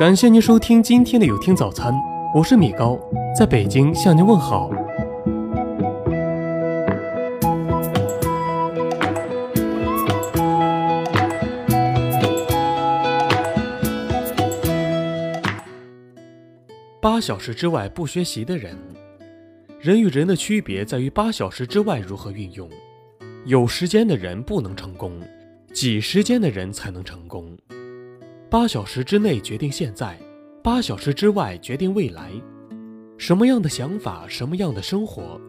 感谢您收听今天的有听早餐，我是米高，在北京向您问好。八小时之外不学习的人，人与人的区别在于八小时之外如何运用。有时间的人不能成功，挤时间的人才能成功。八小时之内决定现在，八小时之外决定未来。什么样的想法，什么样的生活？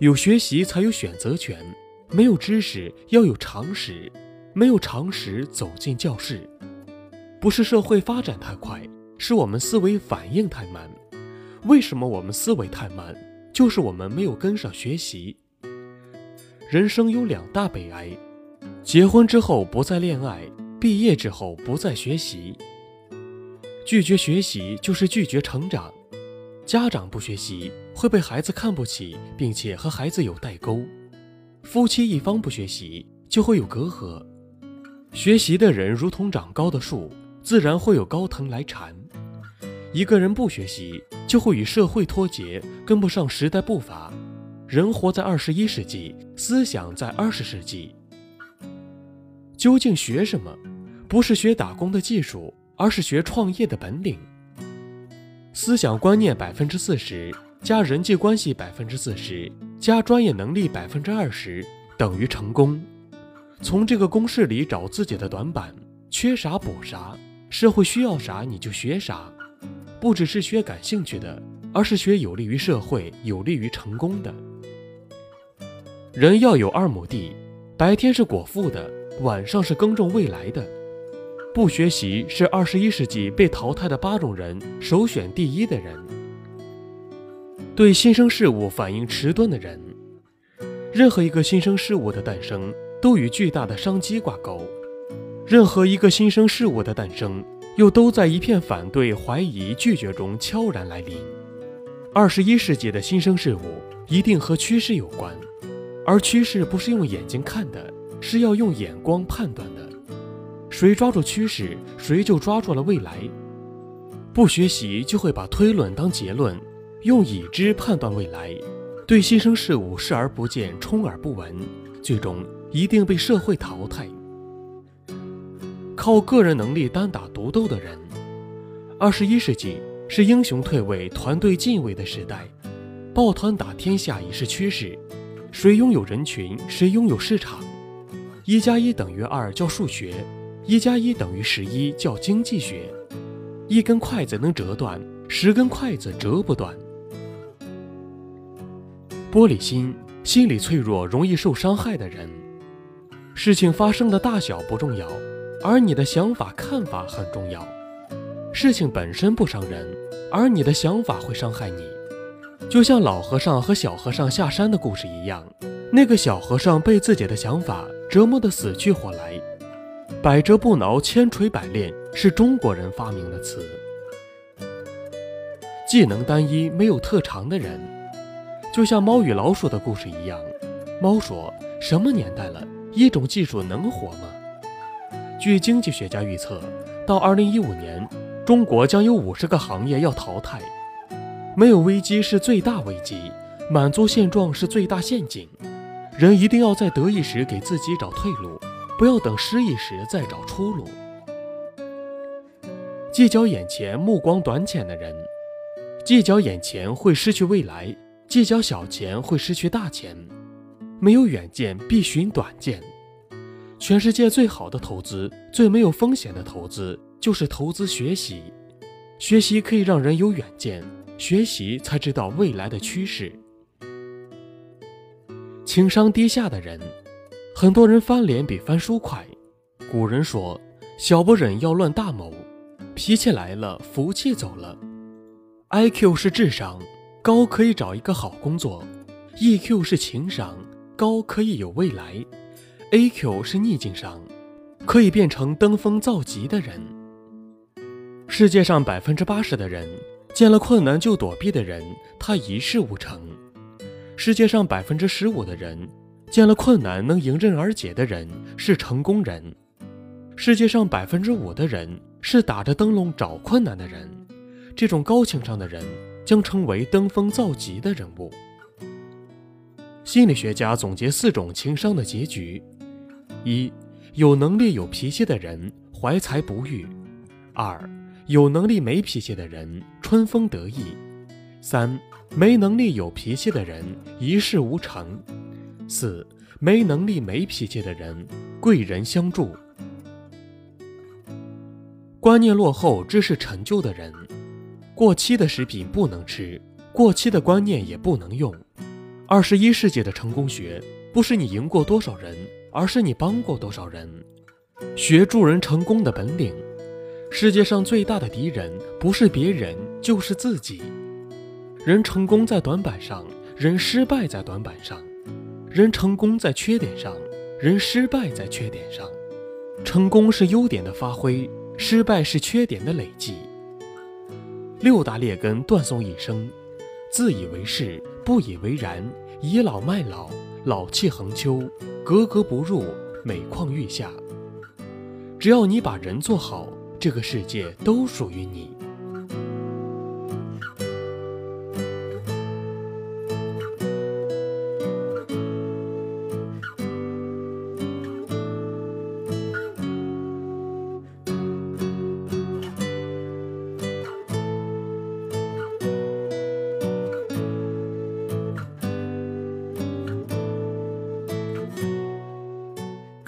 有学习才有选择权，没有知识要有常识，没有常识走进教室。不是社会发展太快，是我们思维反应太慢。为什么我们思维太慢？就是我们没有跟上学习。人生有两大悲哀：结婚之后不再恋爱。毕业之后不再学习，拒绝学习就是拒绝成长。家长不学习会被孩子看不起，并且和孩子有代沟。夫妻一方不学习就会有隔阂。学习的人如同长高的树，自然会有高藤来缠。一个人不学习就会与社会脱节，跟不上时代步伐。人活在二十一世纪，思想在二十世纪。究竟学什么？不是学打工的技术，而是学创业的本领。思想观念百分之四十，加人际关系百分之四十，加专业能力百分之二十，等于成功。从这个公式里找自己的短板，缺啥补啥，社会需要啥你就学啥。不只是学感兴趣的，而是学有利于社会、有利于成功的。人要有二亩地，白天是果腹的，晚上是耕种未来的。不学习是二十一世纪被淘汰的八种人首选第一的人。对新生事物反应迟钝的人，任何一个新生事物的诞生都与巨大的商机挂钩，任何一个新生事物的诞生又都在一片反对、怀疑、拒绝中悄然来临。二十一世纪的新生事物一定和趋势有关，而趋势不是用眼睛看的，是要用眼光判断的。谁抓住趋势，谁就抓住了未来。不学习就会把推论当结论，用已知判断未来，对新生事物视而不见，充耳不闻，最终一定被社会淘汰。靠个人能力单打独斗的人，二十一世纪是英雄退位、团队进位的时代，抱团打天下已是趋势。谁拥有人群，谁拥有市场。一加一等于二，叫数学。一加一等于十一，叫经济学。一根筷子能折断，十根筷子折不断。玻璃心，心理脆弱、容易受伤害的人。事情发生的大小不重要，而你的想法、看法很重要。事情本身不伤人，而你的想法会伤害你。就像老和尚和小和尚下山的故事一样，那个小和尚被自己的想法折磨得死去活来。百折不挠，千锤百炼是中国人发明的词。技能单一、没有特长的人，就像猫与老鼠的故事一样。猫说：“什么年代了，一种技术能活吗？”据经济学家预测，到2015年，中国将有50个行业要淘汰。没有危机是最大危机，满足现状是最大陷阱。人一定要在得意时给自己找退路。不要等失意时再找出路。计较眼前、目光短浅的人，计较眼前会失去未来；计较小钱会失去大钱。没有远见，必寻短见。全世界最好的投资、最没有风险的投资，就是投资学习。学习可以让人有远见，学习才知道未来的趋势。情商低下的人。很多人翻脸比翻书快。古人说：“小不忍要乱大谋，脾气来了，福气走了。” I.Q 是智商，高可以找一个好工作；E.Q 是情商，高可以有未来；A.Q 是逆境商，可以变成登峰造极的人。世界上百分之八十的人，见了困难就躲避的人，他一事无成；世界上百分之十五的人。见了困难能迎刃而解的人是成功人，世界上百分之五的人是打着灯笼找困难的人。这种高情商的人将成为登峰造极的人物。心理学家总结四种情商的结局：一、有能力有脾气的人怀才不遇；二、有能力没脾气的人春风得意；三、没能力有脾气的人一事无成；四、没能力没脾气的人贵人相助。观念落后、知识陈旧的人。过期的食品不能吃，过期的观念也不能用。二十一世纪的成功学，不是你赢过多少人，而是你帮过多少人。学助人成功的本领。世界上最大的敌人，不是别人，就是自己。人成功在短板上，人失败在短板上；人成功在缺点上，人失败在缺点上。成功是优点的发挥，失败是缺点的累积。六大劣根断送一生：自以为是，不以为然，倚老卖老，老气横秋，格格不入，每况愈下。只要你把人做好，这个世界都属于你。